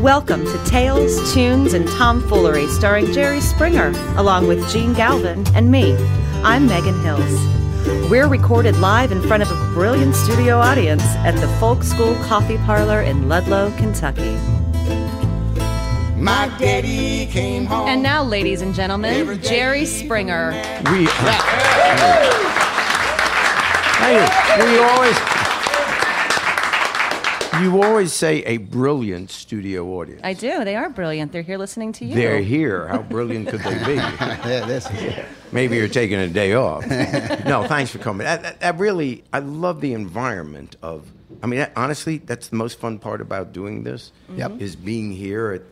Welcome to Tales, Tunes, and Tomfoolery, starring Jerry Springer, along with Gene Galvin and me. I'm Megan Hills. We're recorded live in front of a brilliant studio audience at the Folk School Coffee Parlor in Ludlow, Kentucky. My daddy came home. And now, ladies and gentlemen, Jerry Springer. We, hey, we always, you always say a brilliant studio audience. I do. They are brilliant. They're here listening to you. They're here. How brilliant could they be? Yeah, this is Maybe you're taking a day off. No, thanks for coming. I, I- I really, I love the environment of. I mean, honestly, that's the most fun part about doing this. Yep. Is being here at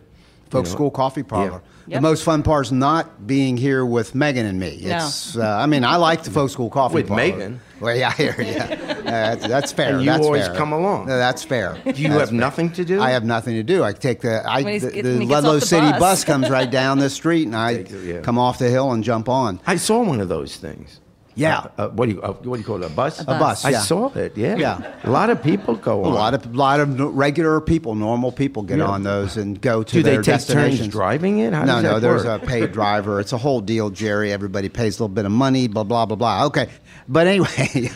Folk you know, School Coffee Parlor. Yeah. The most fun part is not being here with Megan and me. No. It's, uh, I mean, I like the Folk School Coffee With Parlor. Megan? Well, yeah, here, yeah. Uh, that's, that's fair. And you that's always fair. come along. No, that's fair. Do you That's have fair. nothing to do? I have nothing to do. I take the I When the, the Ludlow the City bus. bus comes right down the street, and I it, yeah. come off the hill and jump on. I saw one of those things. Yeah. Uh, uh, what do you uh, what do you call it? A bus? A bus. bus, I saw it. Yeah. Yeah. A lot of people go A on. lot of lot of regular people, normal people get Yeah. on those and go to Do they their take turns destinations. driving it? How no, does no. that There's work? a paid driver. It's a whole deal, Jerry. Everybody pays a little bit of money. Blah blah blah blah. Okay, but anyway,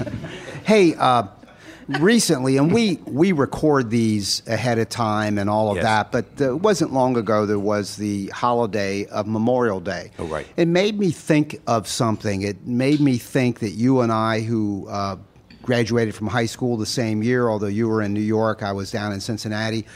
hey. Uh, recently, and we we record these ahead of time and all of Yes. that. But uh, it wasn't long ago there was the holiday of Memorial Day. Oh, right. It made me think of something. It made me think that you and I, who uh, graduated from high school the same year, although you were in New York, I was down in Cincinnati,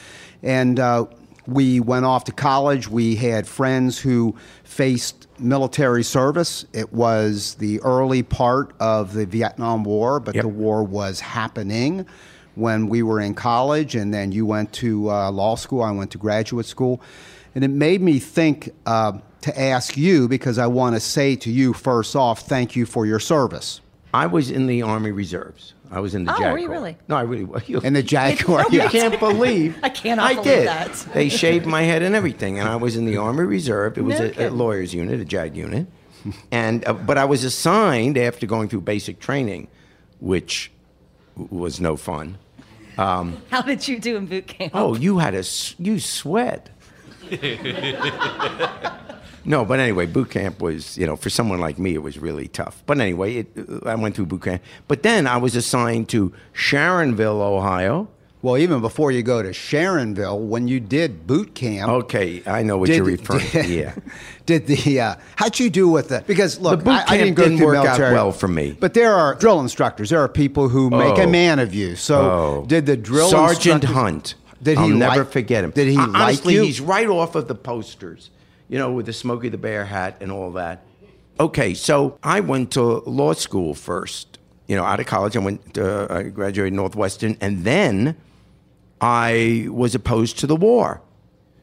and uh, we went off to college. We had friends who faced military service. It was the early part of the Vietnam War, but Yep. the war was happening when we were in college, and then you went to uh, law school. I went to graduate school, and it made me think uh, to ask you because I want to say to you first off, thank you for your service. I was in the Army Reserves. I was in the Oh, JAG were you really? No, I really was. And the Jaguar, You can't believe. I cannot I believe did. that. They shaved my head and everything, and I was in the Army Reserve. It was No a, a lawyer's unit, a JAG unit, and uh, but I was assigned after going through basic training, which was no fun. How did you do in boot camp? Oh, you had a s- you sweat. No, but anyway, boot camp was you know for someone like me it was really tough. But anyway, it, I went through boot camp. But then I was assigned to Sharonville, Ohio. Well, even before you go to Sharonville, when you did boot camp, Okay, I know what did, you're referring to. Yeah. Did the uh, how'd you do with the because look, boot I, I didn't go didn't work out military well for me. But there are drill instructors. There are people who make a Oh. man of you. So Oh. did the drill Sergeant Hunt? Did he I'll never forget him. Did he like Honestly, you? he's right off of the posters, you know, with the Smokey the Bear hat and all that. Okay, so I went to law school first. You know, out of college, I went. To, I graduated Northwestern, and then I was opposed to the war.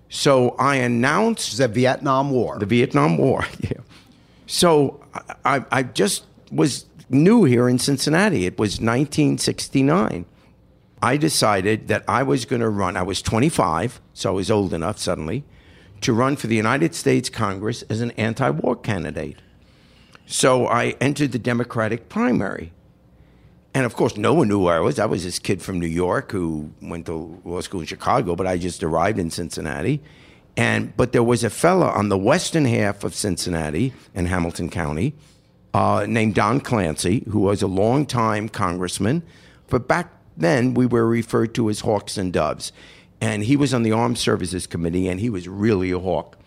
So I announced the Vietnam War. the Vietnam War. Yeah. So I, I, I just was new here in Cincinnati. It was 1969. I decided that I was going to run. I was 25, so I was old enough suddenly to run for the United States Congress as an anti-war candidate. So I entered the Democratic primary. And of course, no one knew where I was. I was this kid from New York who went to law school in Chicago, but I just arrived in Cincinnati. And but there was a fella on the western half of Cincinnati in Hamilton County uh, named Don Clancy, who was a longtime congressman. But back then, we were referred to as hawks and doves. And he was on the Armed Services Committee, and he was really a hawk.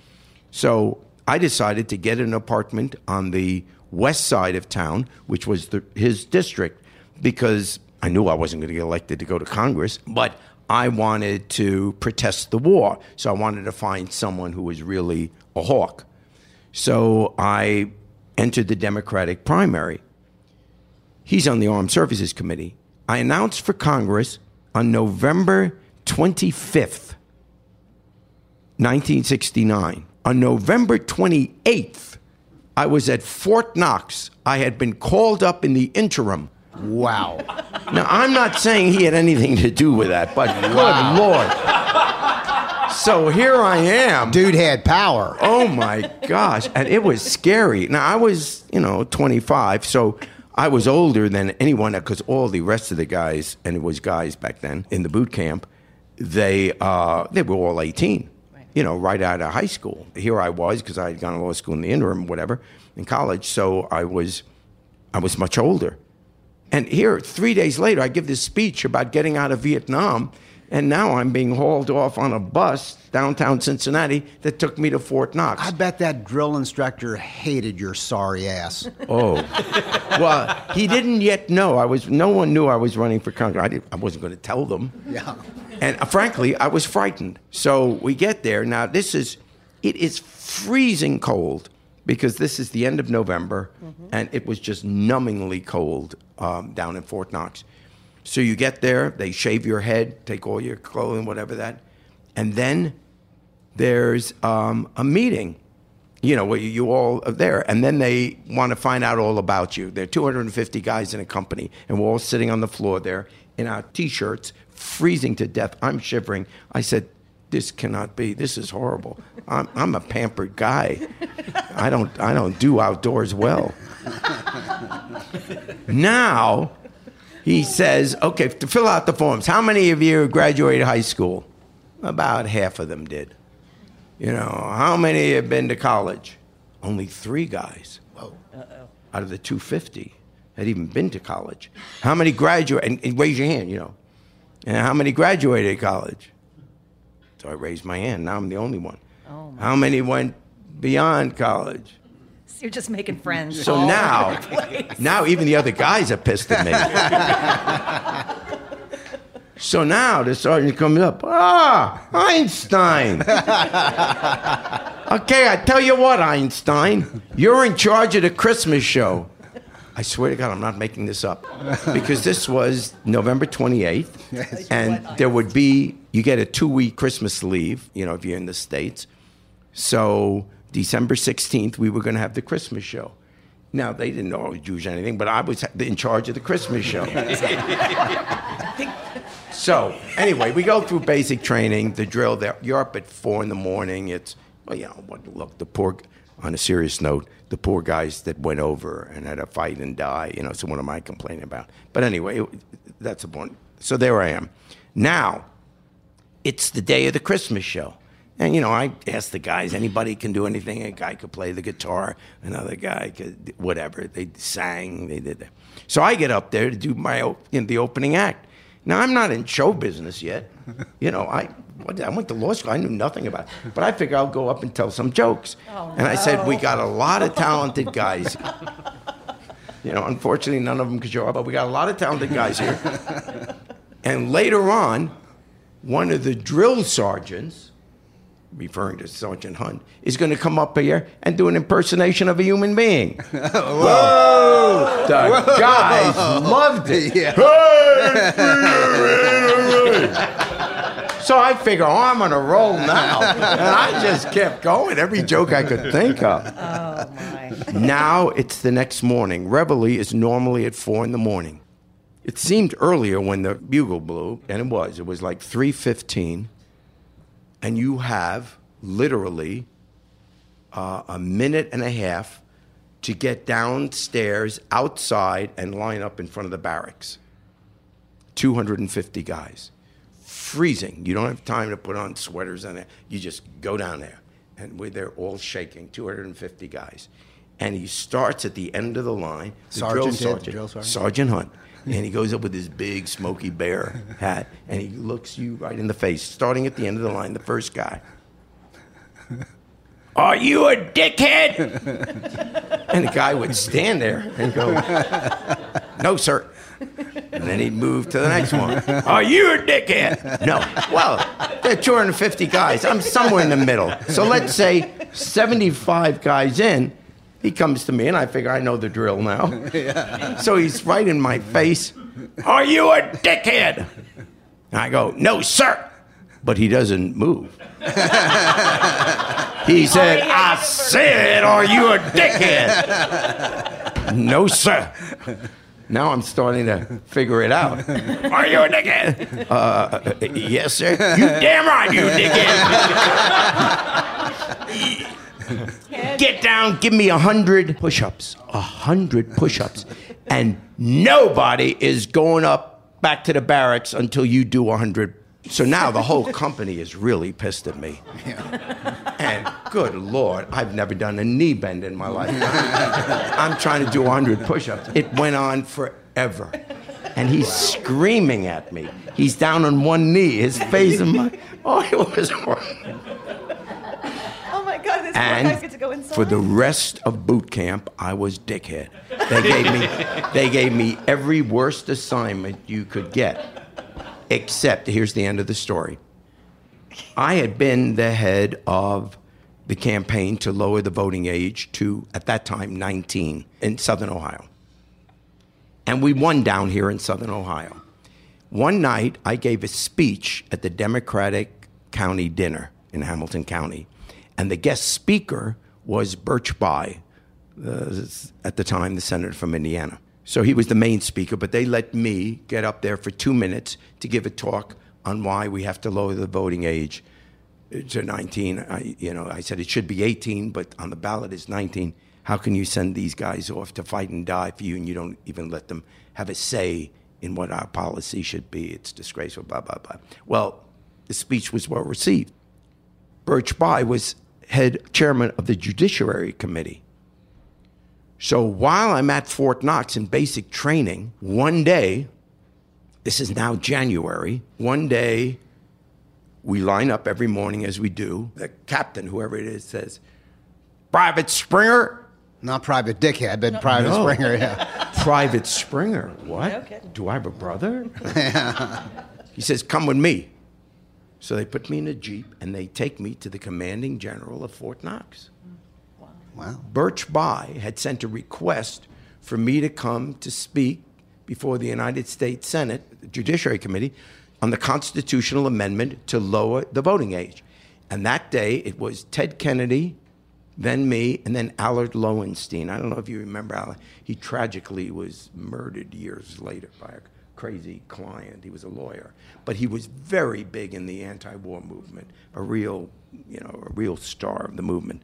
So I decided to get an apartment on the west side of town, which was the, his district, because I knew I wasn't going to get elected to go to Congress, but I wanted to protest the war. So I wanted to find someone who was really a hawk. So I entered the Democratic primary. He's on the Armed Services Committee. I announced for Congress on November 25th, 1969. On November 28th, I was at Fort Knox. I had been called up in the interim. wow. Now, I'm not saying he had anything to do with that, but good Lord. So here I am. Dude had power. Oh my gosh. And it was scary. Now, I was, you know, 25, so I was older than anyone because all the rest of the guys, and it was guys back then in the boot camp, they uh, they were all 18. You know, right out of high school. Here I was because I had gone to law school in the interim, whatever, in college. So I was, I was much older. And here, three days later, I give this speech about getting out of Vietnam, and now I'm being hauled off on a bus downtown Cincinnati that took me to Fort Knox. I bet that drill instructor hated your sorry ass. Oh, well, he didn't yet know I was. No one knew I was running for Congress. I, didn't, I wasn't going to tell them. Yeah. And uh, frankly, I was frightened. So we get there. Now, this is, it is freezing cold because this is the end of November and it was just numbingly cold um, down in Fort Knox. So you get there, they shave your head, take all your clothing, whatever that. And then there's um, a meeting, you know, where you, you all are there. And then they want to find out all about you. There are 250 guys in a company, and we're all sitting on the floor there in our t shirts, freezing to death. I'm shivering. I said, this cannot be. This is horrible. I'm, I'm a pampered guy. I don't, I don't do outdoors well. now, he says, okay, to fill out the forms, how many of you graduated high school? About half of them did. You know, how many have been to college? Only three guys. Whoa. Out of the 250 had even been to college. How many graduate? And, and raise your hand, you know. And how many graduated college? So I raised my hand. Now I'm the only one. Oh, my. How many went beyond college? You're just making friends. So all now, place. now even the other guys are pissed at me. so now the sergeant comes up. Ah, Einstein. okay, I tell you what, Einstein, you're in charge of the Christmas show. I swear to God, I'm not making this up. Because this was November 28th, and there would be, you get a two week Christmas leave, you know, if you're in the States. So December 16th, we were going to have the Christmas show. Now, they didn't know I was Jewish or anything, but I was in charge of the Christmas show. so, anyway, we go through basic training, the drill. There, you're up at four in the morning. It's, well, you know, what, look, the poor, on a serious note, the poor guys that went over and had a fight and die, you know, so what am I complaining about? But anyway, that's the point. So there I am. Now, it's the day of the Christmas show. And, you know, I asked the guys, anybody can do anything. A guy could play the guitar, another guy could, whatever. They sang, they did that. So I get up there to do my, in the opening act. Now, I'm not in show business yet. You know, I, what, I went to law school. I knew nothing about it. But I figure I'll go up and tell some jokes. Oh, and I said, we got a lot of talented guys. You know, unfortunately, none of them could show up, but we got a lot of talented guys here. and later on, one of the drill sergeants, referring to Sergeant Hunt, is going to come up here and do an impersonation of a human being. Whoa! The guys loved it. so I figure, oh, I'm on a roll now. And I just kept going, every joke I could think of. Oh, my. Now it's the next morning. Reveille is normally at four in the morning. It seemed earlier when the bugle blew, and it was. It was like three fifteen, and you have literally uh, a minute and a half to get downstairs, outside, and line up in front of the barracks. Two hundred and fifty guys, freezing. You don't have time to put on sweaters and. You just go down there, and we're there all shaking. Two hundred and fifty guys, and he starts at the end of the line. The Sergeant did, the drill sergeant? Sergeant Hunt. And he goes up with his big smoky bear hat and he looks you right in the face, starting at the end of the line, the first guy. Are you a dickhead? and the guy would stand there and go, No, sir. And then he'd move to the next one. Are you a dickhead? No. Well, there are 250 guys. I'm somewhere in the middle. So let's say 75 guys in, he comes to me and I figure I know the drill now. So he's right in my face. Are you a dickhead? And I go, No, sir. But he doesn't move. he said, I said, Are you a dickhead? no, sir. Now I'm starting to figure it out. Are you a dickhead? Uh, yes, sir. You damn right, you dickhead. Get down, give me a hundred push-ups. A hundred push-ups. and nobody is going up back to the barracks until you do a 100. So now the whole company is really pissed at me. And good Lord, I've never done a knee bend in my life. I'm trying to do 100 push ups. It went on forever. And he's screaming at me. He's down on one knee, his face in my. Oh, it was horrible. This And get to go inside. for the rest of boot camp, I was dickhead. They gave me, they gave me every worst assignment you could get, except here's the end of the story. I had been the head of the campaign to lower the voting age to, at that time, 19 in Southern Ohio. And we won down here in Southern Ohio. One night, I gave a speech at the Democratic County dinner in Hamilton County, and the guest speaker was Birch Bayh, uh, at the time the senator from Indiana. So he was the main speaker, but they let me get up there for two minutes to give a talk on why we have to lower the voting age to 19. I, you know, I said it should be 18, but on the ballot it's 19. How can you send these guys off to fight and die for you, and you don't even let them have a say in what our policy should be? It's disgraceful. Blah blah blah. Well, the speech was well received. Birch Bayh was head chairman of the Judiciary Committee. So while I'm at Fort Knox in basic training, one day, this is now January, one day we line up every morning as we do. The captain, whoever it is, says, Private Springer. Not Private Dickhead, but Private No. Springer, yeah. Private Springer. What? No. Do I have a brother? yeah. he says, Come with me. So they put me in a Jeep and they take me to the commanding general of Fort Knox. Wow. Birch Bayh had sent a request for me to come to speak before the United States Senate, the Judiciary Committee, on the constitutional amendment to lower the voting age. And that day it was Ted Kennedy, then me, and then Allard Lowenstein. I don't know if you remember Allard. He tragically was murdered years later by a crazy client. He was a lawyer, but he was very big in the anti-war movement, a real, you know, a real star of the movement.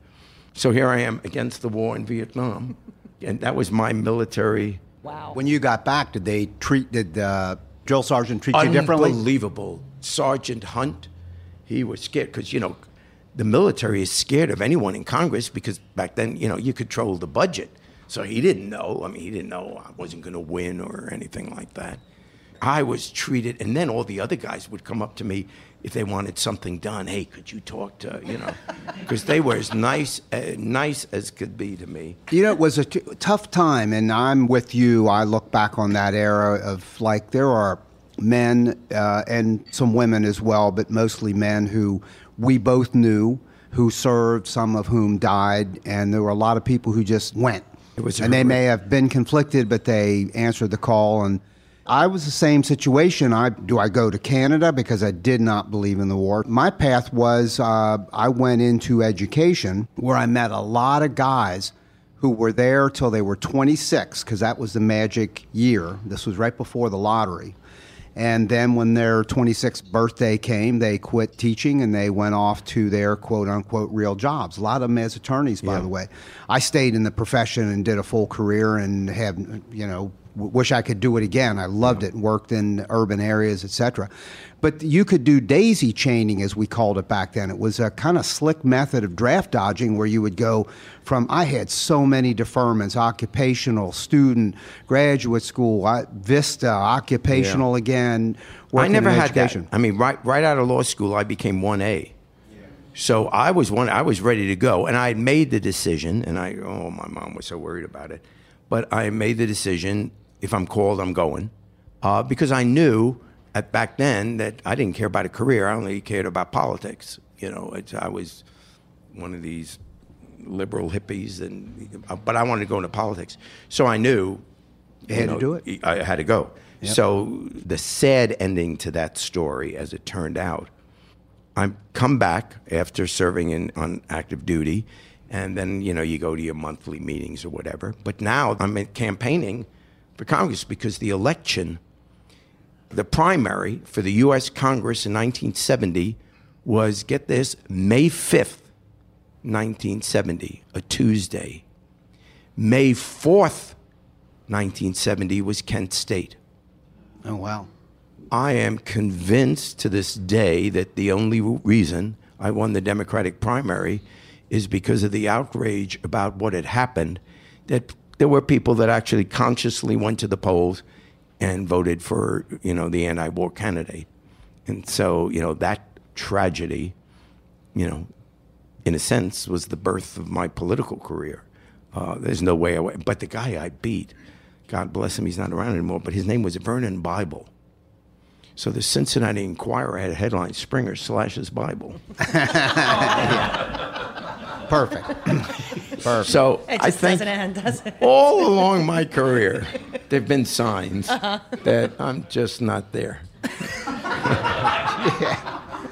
So here I am against the war in Vietnam, and that was my military. wow. When you got back, did they treat, did uh, Drill Sergeant treat you differently? Unbelievable. Sergeant Hunt, he was scared because, you know, the military is scared of anyone in Congress because back then, you know, you control the budget. So he didn't know. I mean, he didn't know I wasn't going to win or anything like that. I was treated, and then all the other guys would come up to me if they wanted something done. Hey, could you talk to, you know, because they were as nice, uh, nice as could be to me. You know, it was a t- tough time, and I'm with you. I look back on that era of like there are men uh, and some women as well, but mostly men who we both knew who served, some of whom died, and there were a lot of people who just went. It was and they may have been conflicted, but they answered the call. And I was the same situation. I do I go to Canada because I did not believe in the war. My path was uh, I went into education where I met a lot of guys who were there till they were 26 because that was the magic year. This was right before the lottery. And then when their 26th birthday came, they quit teaching and they went off to their quote unquote real jobs. A lot of them as attorneys, by Yeah. the way. I stayed in the profession and did a full career and have, you know, w- wish I could do it again. I loved it, and worked in urban areas, etc. But you could do daisy chaining, as we called it back then. It was a kind of slick method of draft dodging where you would go from, I had so many deferments occupational, student, graduate school, I, Vista, occupational again. I never had education. that. I mean, right right out of law school, I became one A. So I was one. I was ready to go, and I had made the decision. And I, oh, my mom was so worried about it, but I made the decision. If I'm called, I'm going, uh, because I knew at back then that I didn't care about a career. I only cared about politics. You know, it's, I was one of these liberal hippies, and but I wanted to go into politics. So I knew You had to do it. I had to go. So the sad ending to that story, as it turned out, I come back after serving in on active duty, and then you know you go to your monthly meetings or whatever. But now I'm campaigning for Congress because the election, the primary for the U.S. Congress in 1970 was get this May 5th, 1970, a Tuesday. May 4th, 1970 was Kent State. Oh wow. I am convinced to this day that the only reason I won the Democratic primary is because of the outrage about what had happened. That there were people that actually consciously went to the polls and voted for, you know, the anti-war candidate. And so, you know, that tragedy, you know, in a sense, was the birth of my political career. Uh, there's no way I But the guy I beat, God bless him, he's not around anymore, but his name was Vernon Bible. So the Cincinnati Enquirer had a headline Springer slashes Bible. Perfect. Perfect. So It I think doesn't end, does it? all along my career, there have been signs that I'm just not there.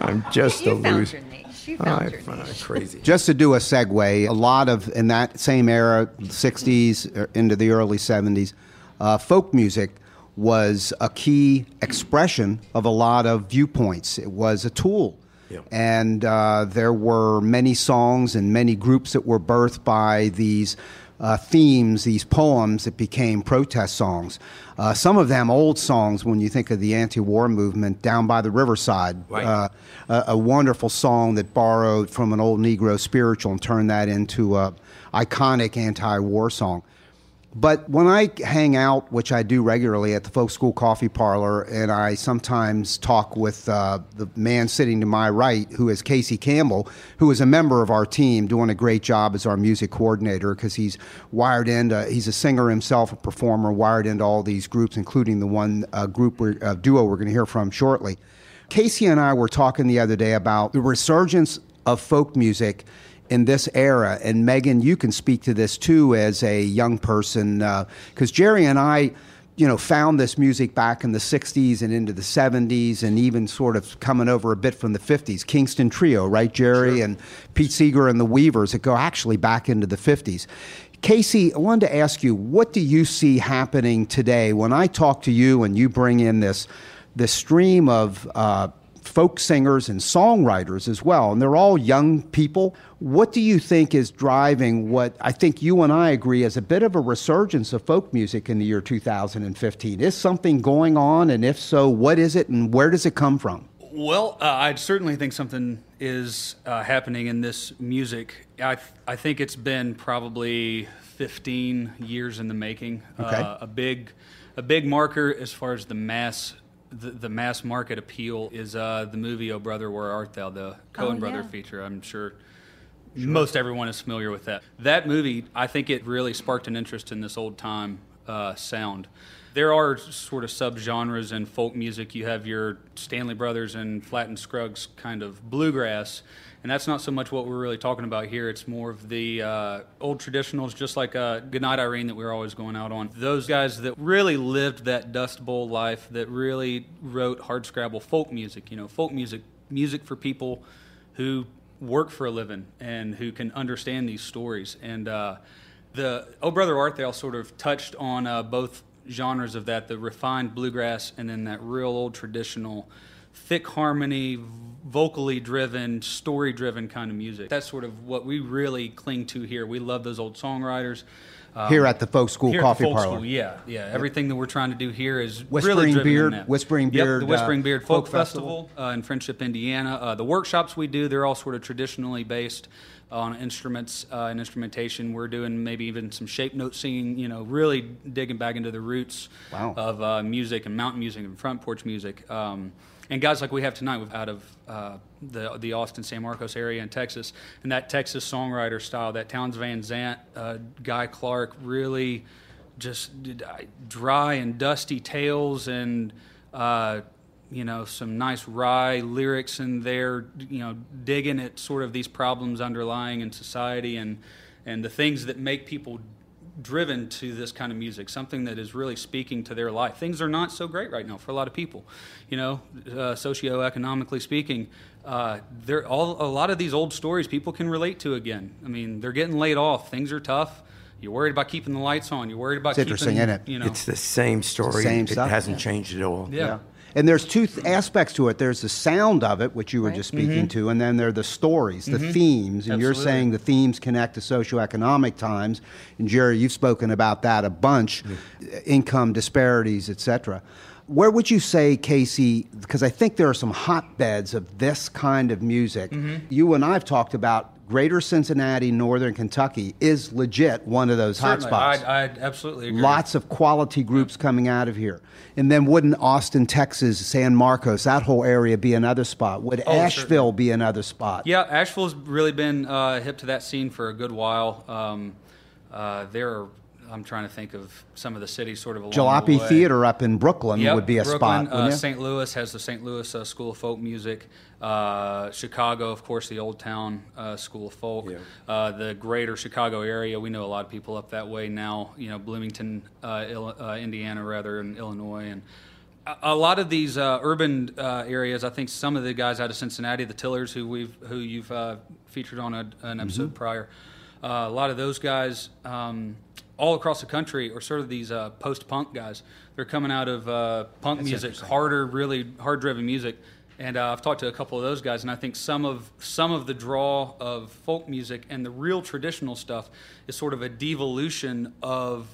I'm just You a found loser. your niche. You found I your niche. it crazy. Just to do a segue, a lot of in that same era, 60s er, into the early 70s, uh, folk music was a key expression of a lot of viewpoints. It was a tool. Yeah. And uh, there were many songs and many groups that were birthed by these uh, themes, these poems that became protest songs. Uh, some of them old songs when you think of the anti war movement, Down by the Riverside. Right. Uh, a, a wonderful song that borrowed from an old Negro spiritual and turned that into an iconic anti-war song. But when I hang out, which I do regularly at the Folk School Coffee Parlor, and I sometimes talk with uh, the man sitting to my right, who is Casey Campbell, who is a member of our team, doing a great job as our music coordinator because he's wired into, he's a singer himself, a performer, wired into all these groups, including the one uh, group, we're, uh, duo we're going to hear from shortly. Casey and I were talking the other day about the resurgence of folk music in this era. And Megan, you can speak to this too as a young person, because Jerry and I, you know, found this music back in the 60s and into the 70s and even sort of coming over a bit from the 50s. Kingston Trio, right, Jerry? And Pete Seeger and the Weavers that go actually back into the 50s. Casey, I wanted to ask you, what do you see happening today when I talk to you and you bring in this, this stream of uh, folk singers and songwriters as well, and they're all young people. What do you think is driving what I think you and I agree is a bit of a resurgence of folk music in the year 2015? Is something going on, and if so, what is it, and where does it come from? Well, uh, I certainly think something is uh, happening in this music. I, I think it's been probably 15 years in the making. Okay. Uh, a big, a big marker as far as the mass, the, the mass market appeal is uh, the movie "Oh Brother, Where Art Thou?" the Coen Oh, brother yeah. feature. I'm sure most everyone is familiar with that. That movie, I think it really sparked an interest in this old time uh, sound. There are sort of subgenres in folk music. You have your Stanley Brothers and Flatt and Scruggs kind of bluegrass, and that's not so much what we're really talking about here. It's more of the uh, old traditionals, just like uh, Goodnight Irene that we are always going out on. Those guys that really lived that Dust Bowl life, that really wrote hard scrabble folk music. You know, folk music, music for people who work for a living and who can understand these stories. And uh, the Oh Brother Art Thou sort of touched on uh, both genres of that the refined bluegrass and then that real old traditional, thick harmony, vocally driven, story driven kind of music. That's sort of what we really cling to here. We love those old songwriters. Um, Here at the Folk School Coffee folk Parlor. School, yeah, yeah. Everything that we're trying to do here is Whispering really Beard-. Whispering Yep, the Whispering uh, Beard Folk Folk, Festival. Festival, uh, in Friendship, Indiana. Uh, the workshops we do, they're all sort of traditionally based on instruments uh, and instrumentation. We're doing maybe even some shape note singing, you know, really digging back into the roots Wow. of uh, music and mountain music and front porch music. Um, and guys like we have tonight, out of uh, the the Austin San Marcos area in Texas, and that Texas songwriter style, that Townes Van Zandt, uh, Guy Clark, really just dry and dusty tales and uh, you know some nice wry lyrics in there you know digging at sort of these problems underlying in society and and the things that make people driven to this kind of music something that is really speaking to their life things are not so great right now for a lot of people you know uh, socioeconomically speaking uh, there all a lot of these old stories people can relate to again i mean they're getting laid off things are tough you're worried about keeping the lights on you're worried about It's interesting, keeping, isn't it? you know It's the same story. Same it stuff. hasn't changed at all. yeah. And there's two th- aspects to it. There's the sound of it, which you were Right. just speaking mm-hmm. to, and then there are the stories, the mm-hmm. themes. And you're saying the themes connect to socioeconomic times. And Jerry, you've spoken about that a bunch, income disparities, etc. Where would you say, Casey? Because I think there are some hotbeds of this kind of music. You and I've talked about Greater Cincinnati, Northern Kentucky is legit one of those hotspots. I, I absolutely agree. Lots of quality groups coming out of here. And then wouldn't Austin, Texas, San Marcos, that whole area be another spot? Would Oh, Asheville be another spot? Yeah, Asheville's really been uh, hip to that scene for a good while. Um, uh, there are, I'm trying to think of some of the cities sort of along the Jalopy way. Theater up in Brooklyn Yep, would be a Brooklyn, spot, Uh. St. Louis has the St. Louis uh, School of Folk Music. Uh, Chicago, of course, the Old Town uh, School of Folk. Yeah. Uh, the greater Chicago area, we know a lot of people up that way now. You know, Bloomington, uh, Ill- uh, Indiana, rather, and Illinois, and a- a lot of these uh, urban uh, areas. I think some of the guys out of Cincinnati, the Tillers, who we've who you've uh, featured on a, an episode prior, uh, a lot of those guys. Um, all across the country are sort of these uh, post-punk guys. They're coming out of uh, punk music, harder, really hard-driven music, and uh, I've talked to a couple of those guys, and I think some of some of the draw of folk music and the real traditional stuff is sort of a devolution of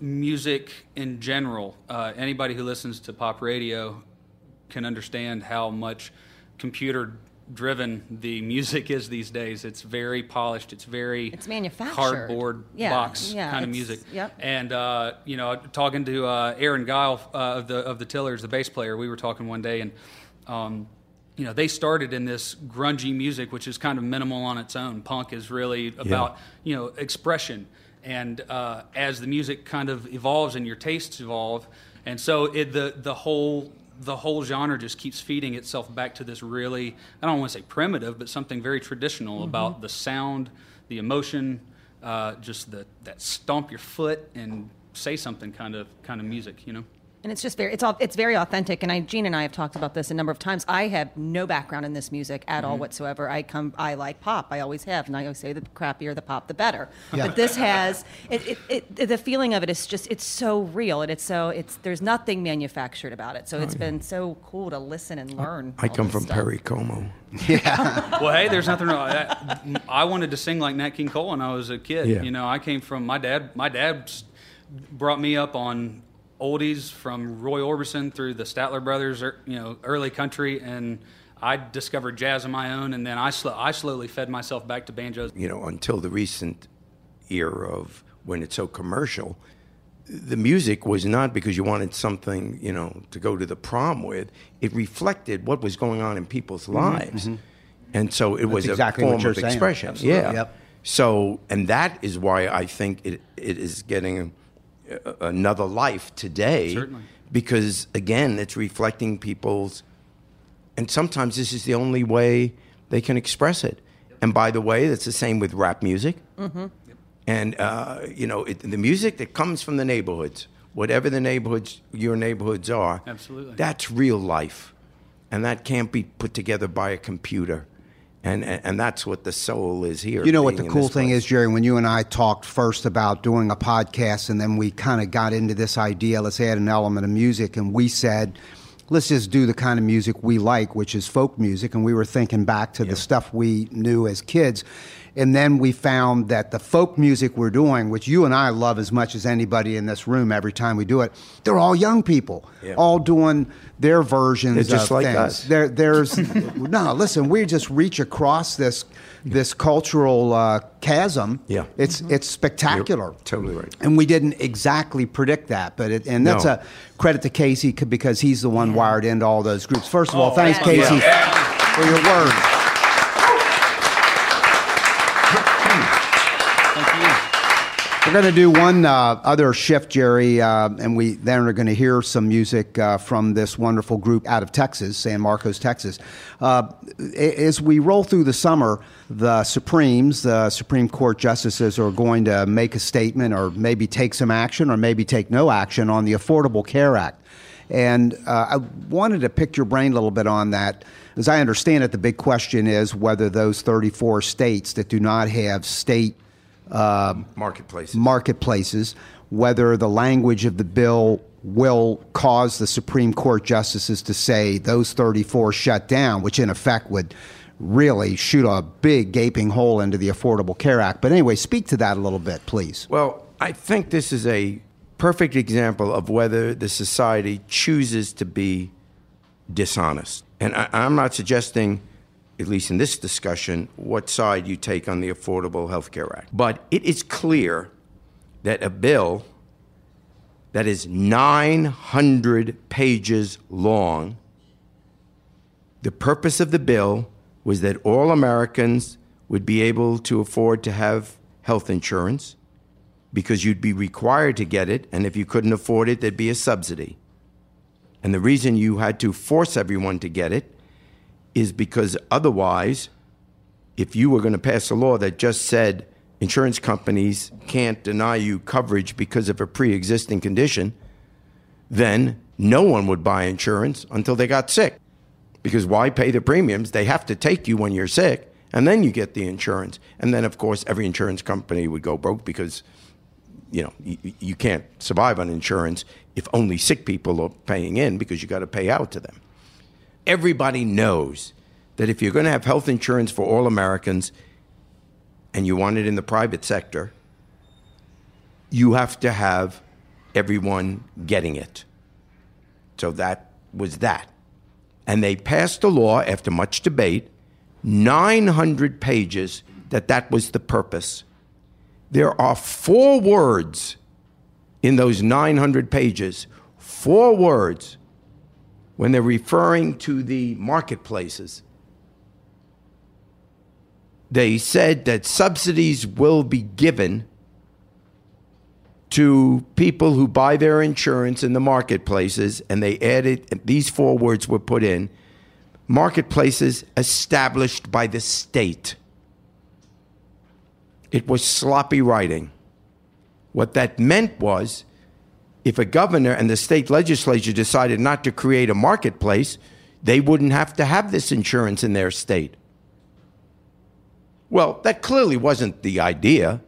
music in general. Uh, anybody who listens to pop radio can understand how much computer driven the music is these days. It's very polished. It's very It's manufactured. cardboard Yeah, box yeah, kind of music. yep. And uh, you know, talking to uh, Aaron Guile uh, of the of the Tillers, the bass player, we were talking one day, and um, you know, they started in this grungy music, which is kind of minimal on its own. Punk is really about you know expression, and uh, as the music kind of evolves and your tastes evolve, and so it, the the whole the whole genre just keeps feeding itself back to this really I don't want to say primitive, but something very traditional about the sound, the emotion, uh, just the that stomp your foot and say something kind of kind of music, you know. And it's just very, it's all, it's very authentic. And I, Gene and I have talked about this a number of times. I have no background in this music at Mm-hmm. all whatsoever. I come, I like pop. I always have, and I always say the crappier the pop, the better. Yeah. But this has, it, it, it, the feeling of it is just, it's so real, and it's so, it's there's nothing manufactured about it. So it's been so cool to listen and learn. I all come from stuff. Perry Como. Yeah well, hey, there's nothing wrong. I, I wanted to sing like Nat King Cole when I was a kid. Yeah. You know, I came from my dad. My dad brought me up on oldies from Roy Orbison through the Statler Brothers, er, you know, early country, and I discovered jazz on my own, and then I sl- I slowly fed myself back to banjos. you know, until the recent era of when it's so commercial, the music was not because you wanted something, you know, to go to the prom with. It reflected what was going on in people's lives. And so it was exactly a what form you're of saying. expression. Absolutely. Yeah. Yep. So, and that is why I think it, it is getting a, another life today. Certainly. Because, again, it's reflecting people's and sometimes this is the only way they can express it. And by the way, that's the same with rap music. And uh, you know, it, the music that comes from the neighborhoods, whatever the neighborhoods, your neighborhoods are, Absolutely. that's real life, and that can't be put together by a computer. And, and, that's what the soul is here. You know what the cool thing place. is, Jerry? When you and I talked first about doing a podcast, and then we kind of got into this idea, let's add an element of music, and we said, let's just do the kind of music we like, which is folk music. And we were thinking back to the stuff we knew as kids. And then we found that the folk music we're doing, which you and I love as much as anybody in this room every time we do it, they're all young people, Yeah. all doing their versions They're just of like things. us. There, there's no listen. We just reach across this this cultural uh, chasm. Yeah. it's it's spectacular. You're totally right. And we didn't exactly predict that, but it, and that's No. a credit to Casey because he's the one wired into all those groups. First of all, Oh, thanks, yeah. Casey, Yeah. for your word. Thank you. We're going to do one uh, other shift, Jerry, uh, and we then are going to hear some music uh, from this wonderful group out of Texas, San Marcos, Texas. Uh, as we roll through the summer, the Supremes, the Supreme Court justices, are going to make a statement or maybe take some action or maybe take no action on the Affordable Care Act. And uh, I wanted to pick your brain a little bit on that. As I understand it, the big question is whether those 34 states that do not have state Marketplaces. marketplaces, whether the language of the bill will cause the Supreme Court justices to say those 34 shut down, which in effect would really shoot a big gaping hole into the Affordable Care Act. But anyway, speak to that a little bit, please. Well, I think this is a perfect example of whether the society chooses to be dishonest. And I, I'm not suggesting, at least in this discussion, what side you take on the Affordable Health Care Act. But it is clear that a bill that is 900 pages long, the purpose of the bill was that all Americans would be able to afford to have health insurance because you'd be required to get it, and if you couldn't afford it, there'd be a subsidy. And the reason you had to force everyone to get it is because otherwise, if you were going to pass a law that just said insurance companies can't deny you coverage because of a pre existing condition, then no one would buy insurance until they got sick. Because why pay the premiums? They have to take you when you're sick, and then you get the insurance. And then, of course, every insurance company would go broke because you know you, you can't survive on insurance if only sick people are paying in because you got to pay out to them. Everybody knows that if you're going to have health insurance for all Americans and you want it in the private sector, you have to have everyone getting it. So that was that. And they passed a law after much debate, 900 pages, that that was the purpose. There are four words in those 900 pages, four words when they're referring to the marketplaces. They said that subsidies will be given to people who buy their insurance in the marketplaces, and they added these four words were put in marketplaces established by the state. It was sloppy writing. What that meant was if a governor and the state legislature decided not to create a marketplace, they wouldn't have to have this insurance in their state. Well, that clearly wasn't the idea.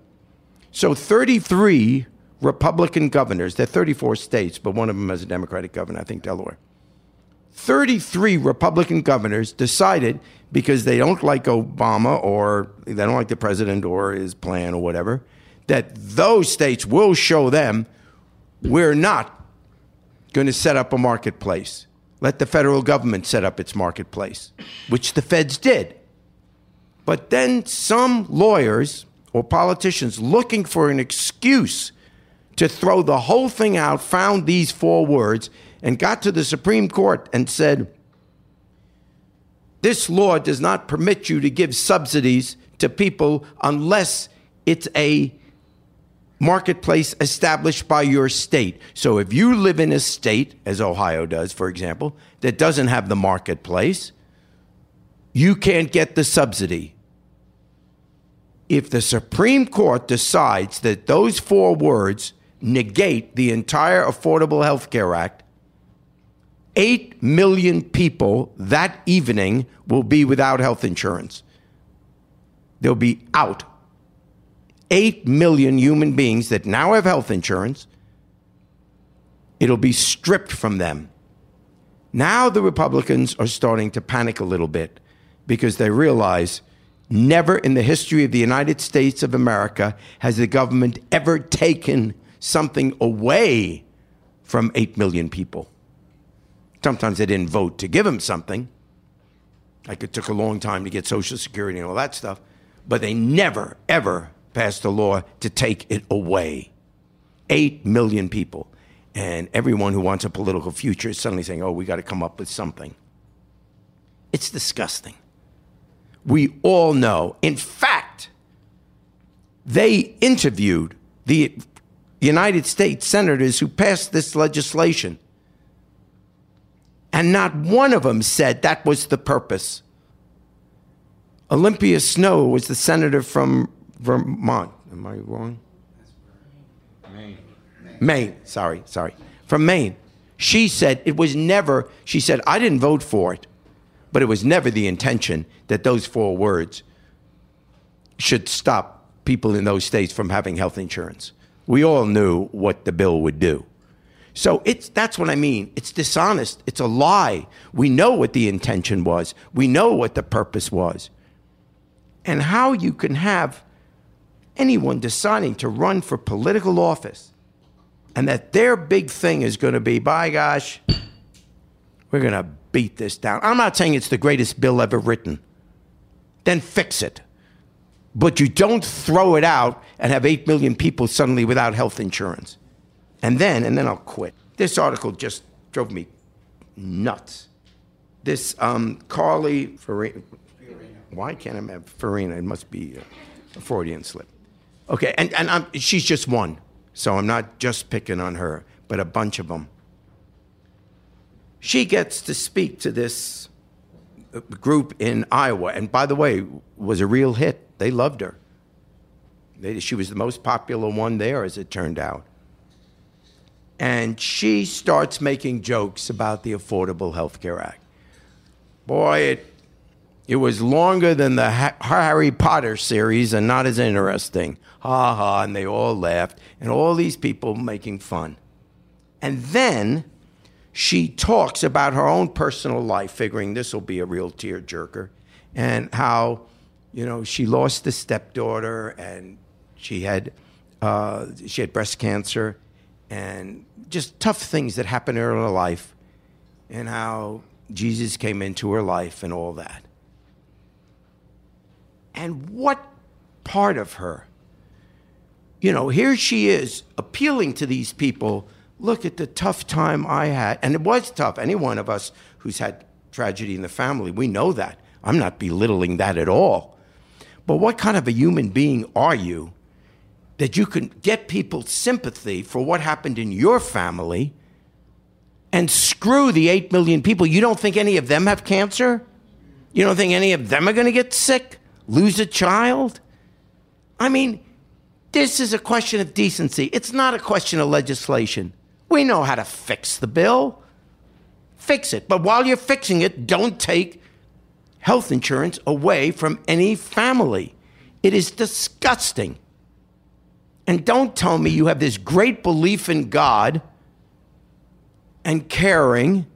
So 33 Republican governors, there are 34 states, but one of them has a Democratic governor, I think Delaware. 33 Republican governors decided because they don't like Obama or they don't like the president or his plan or whatever, that those states will show them we're not going to set up a marketplace. Let the federal government set up its marketplace, which the feds did. But then some lawyers or politicians looking for an excuse to throw the whole thing out found these four words and got to the Supreme Court and said, This law does not permit you to give subsidies to people unless it's a marketplace established by your state. So if you live in a state, as Ohio does, for example, that doesn't have the marketplace, you can't get the subsidy. If the Supreme Court decides that those four words negate the entire Affordable Health Care Act, 8 million people that evening will be without health insurance. They'll be out 8 million human beings that now have health insurance, it'll be stripped from them. Now the Republicans are starting to panic a little bit because they realize never in the history of the United States of America has the government ever taken something away from 8 million people. Sometimes they didn't vote to give them something. Like it took a long time to get Social Security and all that stuff. But they never, ever passed a law to take it away. Eight million people. And everyone who wants a political future is suddenly saying, oh, we got to come up with something. It's disgusting. We all know. In fact, they interviewed the United States senators who passed this legislation. And not one of them said that was the purpose. Olympia Snowe was the senator from Vermont. Am I wrong? Maine. Maine. Sorry, sorry. From Maine. She said it was never, she said, I didn't vote for it, but it was never the intention that those four words should stop people in those states from having health insurance. We all knew what the bill would do. So it's that's what I mean. It's dishonest. It's a lie. We know what the intention was. We know what the purpose was. And how you can have anyone deciding to run for political office and that their big thing is going to be, by gosh, we're going to beat this down. I'm not saying it's the greatest bill ever written. Then fix it. But you don't throw it out and have 8 million people suddenly without health insurance. And then, and then I'll quit. This article just drove me nuts. This um, Carly Farina. Why can't I have Farina? It must be a Freudian slip. Okay, and, and I'm, she's just one. So I'm not just picking on her, but a bunch of them. She gets to speak to this uh, group in Iowa, and by the way, was a real hit. They loved her. They, she was the most popular one there, as it turned out. And she starts making jokes about the Affordable Health Care Act. Boy, it it was longer than the ha- Harry Potter series and not as interesting. Ha ha, and they all laughed, and all these people making fun. And then she talks about her own personal life, figuring this will be a real tearjerker, and how, you know, she lost a stepdaughter and she had uh, she had breast cancer, and just tough things that happened in her life, and how Jesus came into her life and all that. And what part of her? You know, here she is appealing to these people. Look at the tough time I had. And it was tough. Any one of us who's had tragedy in the family, we know that. I'm not belittling that at all. But what kind of a human being are you that you can get people's sympathy for what happened in your family and screw the 8 million people? You don't think any of them have cancer? You don't think any of them are going to get sick? Lose a child? I mean, this is a question of decency. It's not a question of legislation. We know how to fix the bill. Fix it. But while you're fixing it, don't take health insurance away from any family. It is disgusting. And don't tell me you have this great belief in God and caring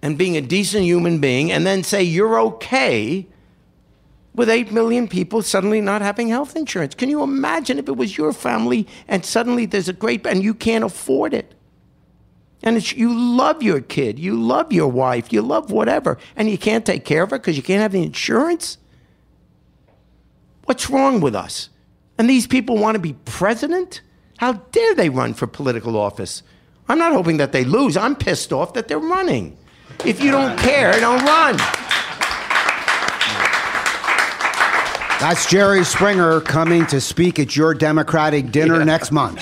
and being a decent human being and then say you're okay with 8 million people suddenly not having health insurance. Can you imagine if it was your family and suddenly there's a great, and you can't afford it? And you love your kid, you love your wife, you love whatever, and you can't take care of her because you can't have the insurance? What's wrong with us? And these people want to be president? How dare they run for political office? I'm not hoping that they lose. I'm pissed off that they're running. If you don't care, don't run. That's Jerry Springer coming to speak at your Democratic dinner yeah. next month.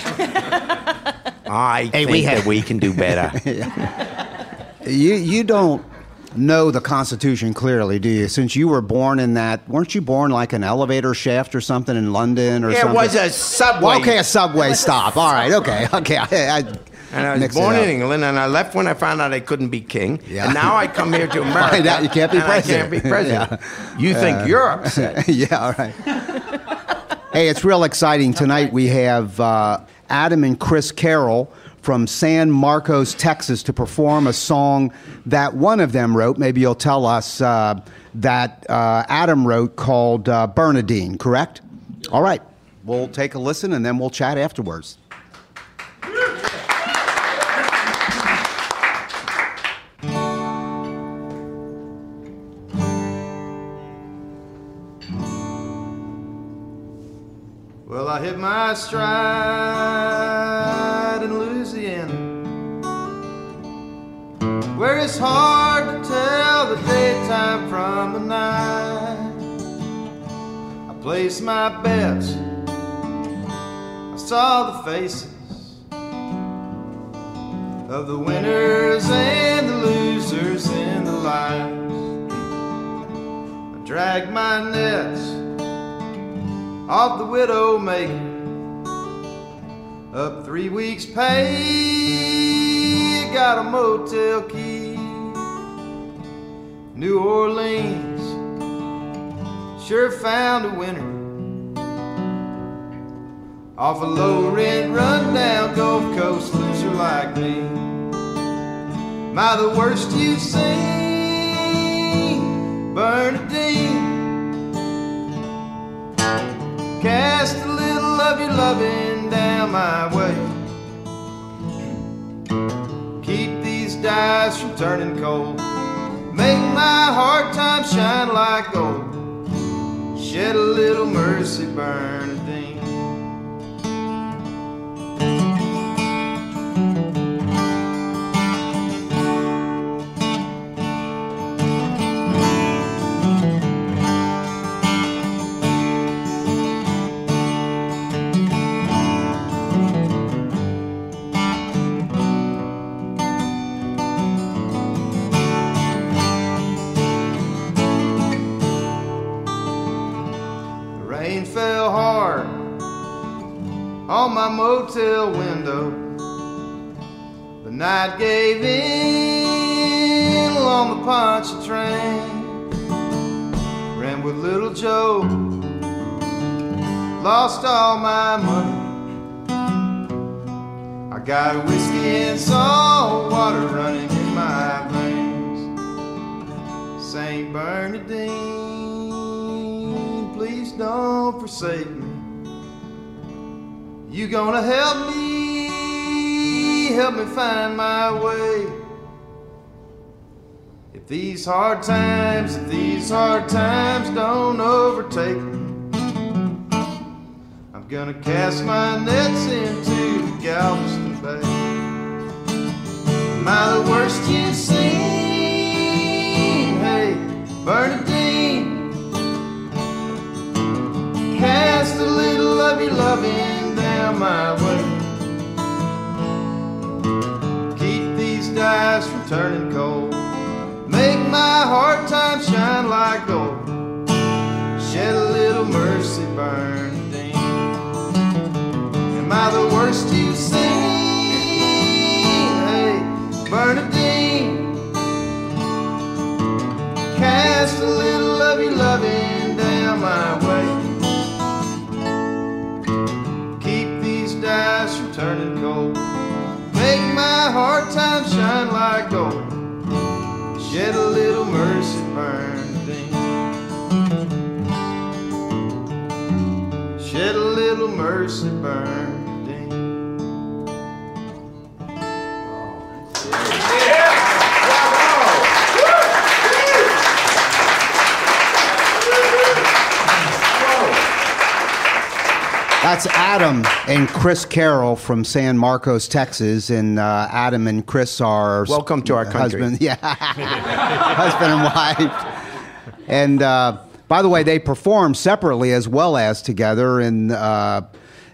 I hey, think we have- that we can do better. you you don't know the Constitution clearly, do you? Since you were born in that, weren't you born like an elevator shaft or something in London or it something? It was a subway. Well, okay, a subway stop. All right, okay, okay. I, I, and I was born in England, and I left when I found out I couldn't be king. Yeah. And now I come here to America. Find out you can't be president. I can't be president. yeah. You think uh, you're upset? yeah, all right. hey, it's real exciting tonight. We have uh, Adam and Chris Carroll from San Marcos, Texas, to perform a song that one of them wrote. Maybe you'll tell us uh, that uh, Adam wrote called uh, Bernadine. Correct? All right. We'll take a listen and then we'll chat afterwards. I hit my stride in Louisiana, where it's hard to tell the daytime from the night. I placed my bets, I saw the faces of the winners and the losers in the lights. I dragged my nets of the widow maker. Up three weeks' pay, got a motel key. New Orleans sure found a winner. off a low rent, run down Gulf Coast loser like me. I the worst you've seen? Bernadine. Cast a little of your loving down my way. Keep these dyes from turning cold. Make my hard times shine like gold. Shed a little mercy, Bernadine. Window. The night gave in along the Pontchartrain. Ran with little Joe, lost all my money. I got whiskey and salt water running in my veins. Saint Bernardine, please don't forsake me. You gonna help me, help me find my way. If these hard times, if these hard times don't overtake me, I'm gonna cast my nets into Galveston Bay. Am I the worst you've seen? Hey, Bernadine, cast a little of your loving down my way. Keep these dyes from turning cold. Make my hard times shine like gold. Shed a little mercy, Bernadine. Am I the worst you've seen? Hey, Bernadine. Cast a little of your loving down my way. Turning cold. Make my hard times shine like gold. Shed a little mercy, Bernadine. Shed a little mercy, Bernadine. That's Adam and Chris Carroll from San Marcos, Texas, and uh, Adam and Chris are Welcome to our country. Husband, yeah, husband and wife. And uh, by the way, they perform separately as well as together. And uh,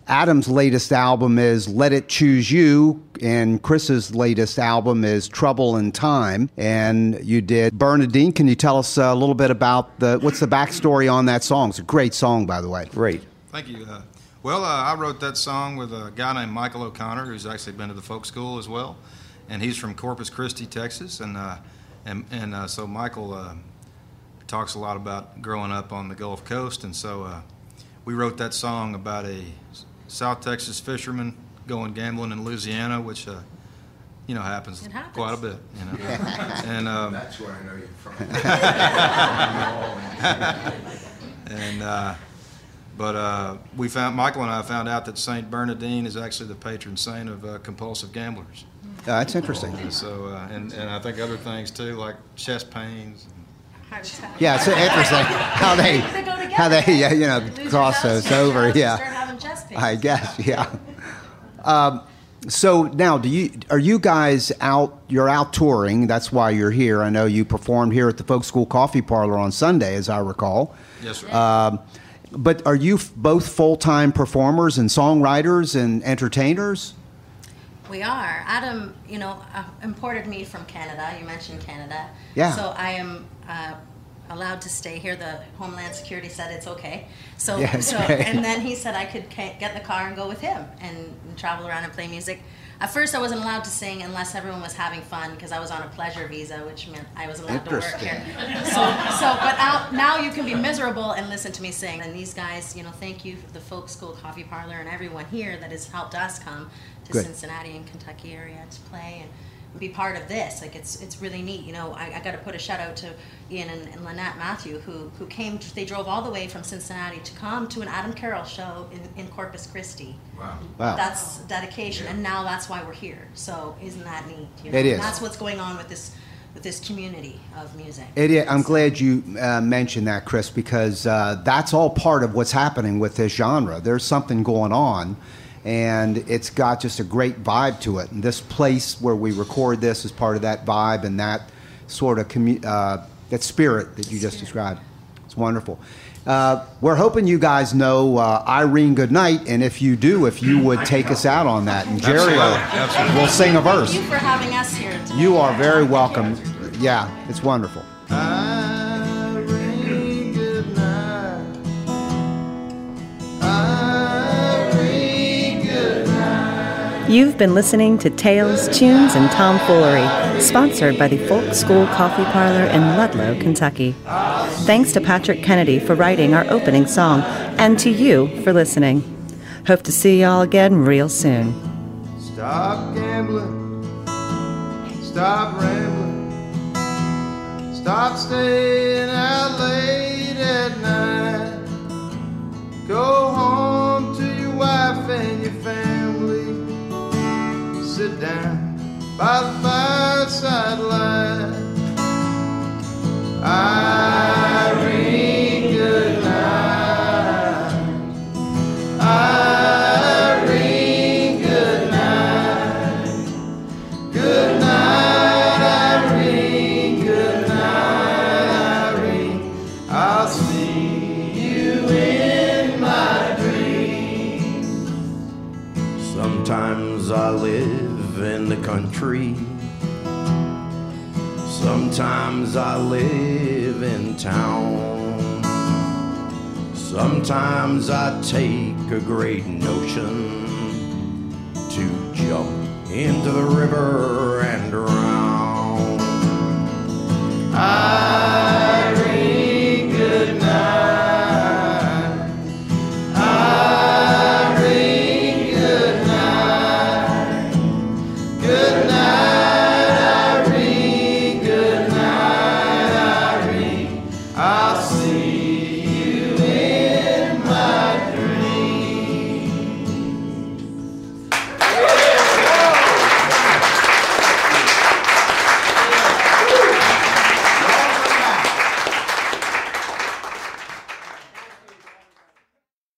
Adam's latest album is "Let It Choose You," and Chris's latest album is "Trouble in Time." And you did Bernadine. Can you tell us a little bit about the what's the backstory on that song? It's a great song, by the way. Great. Thank you. Uh, well, uh, I wrote that song with a guy named Michael O'Connor, who's actually been to the folk school as well, and he's from Corpus Christi, Texas, and uh, and and uh, so Michael uh, talks a lot about growing up on the Gulf Coast, and so uh, we wrote that song about a South Texas fisherman going gambling in Louisiana, which. Uh, you know, happens, It happens. quite a bit. You know, and um, That's where I know you from. And uh, but uh, we found Michael and I found out that Saint Bernardine is actually the patron saint of uh, compulsive gamblers. Uh, that's interesting. And so uh, and and I think other things too, like chest pains. Heart. Yeah, it's interesting how they They how they yeah, you know Lose cross house, those lose over. Yeah, Start chest pains. I guess. Yeah. Um, so now, do you are you guys out? You're out touring. That's why you're here. I know you performed here at the Folk School Coffee Parlor on Sunday, as I recall. Yes, sir. Um, but are you f- both full time performers and songwriters and entertainers? We are. Adam, you know, uh, imported me from Canada. You mentioned Canada. Yeah. So I am uh, allowed to stay here. The Homeland Security said it's okay. So, Yeah, it's so great. and then he said I could ca- get the car and go with him and travel around and play music. At first, I wasn't allowed to sing unless everyone was having fun because I was on a pleasure visa, which meant I was allowed to work here. So, so but now, now you can be miserable and listen to me sing. And these guys, you know, thank you, the Folk School Coffee Parlor, and everyone here that has helped us come to Good. Cincinnati and Kentucky area to play and be part of this. Like it's it's really neat. You know, I, I got to put a shout out to Ian and, and Lynette Matthew who who came. They drove all the way from Cincinnati to come to an Adam Carroll show in, in Corpus Christi. Wow. Wow. That's dedication, and now that's why we're here. So isn't that neat? You know? It is. And that's what's going on with this with this community of music. It is, I'm glad you uh, mentioned that, Chris, because uh, that's all part of what's happening with this genre. There's something going on, and it's got just a great vibe to it. And this place where we record this is part of that vibe and that sort of commu- uh, that spirit that you just described. It's wonderful. Uh, we're hoping you guys know uh, Irene Goodnight, and if you do, if you would take us out on that, and Jerry will, sing a verse. Thank you for having us here. Today. You are very welcome. Yeah, it's wonderful. You've been listening to Tales, Tunes, and Tomfoolery, sponsored by the Folk School Coffee Parlor in Ludlow, Kentucky. Thanks to Patrick Kennedy for writing our opening song, and to you for listening. Hope to see y'all again real soon. Stop gambling. Stop rambling. Stop staying out late at night. Go home to your wife and your family. Sit down by the fireside light. Sometimes I live in town. Sometimes I take a great notion to jump into the river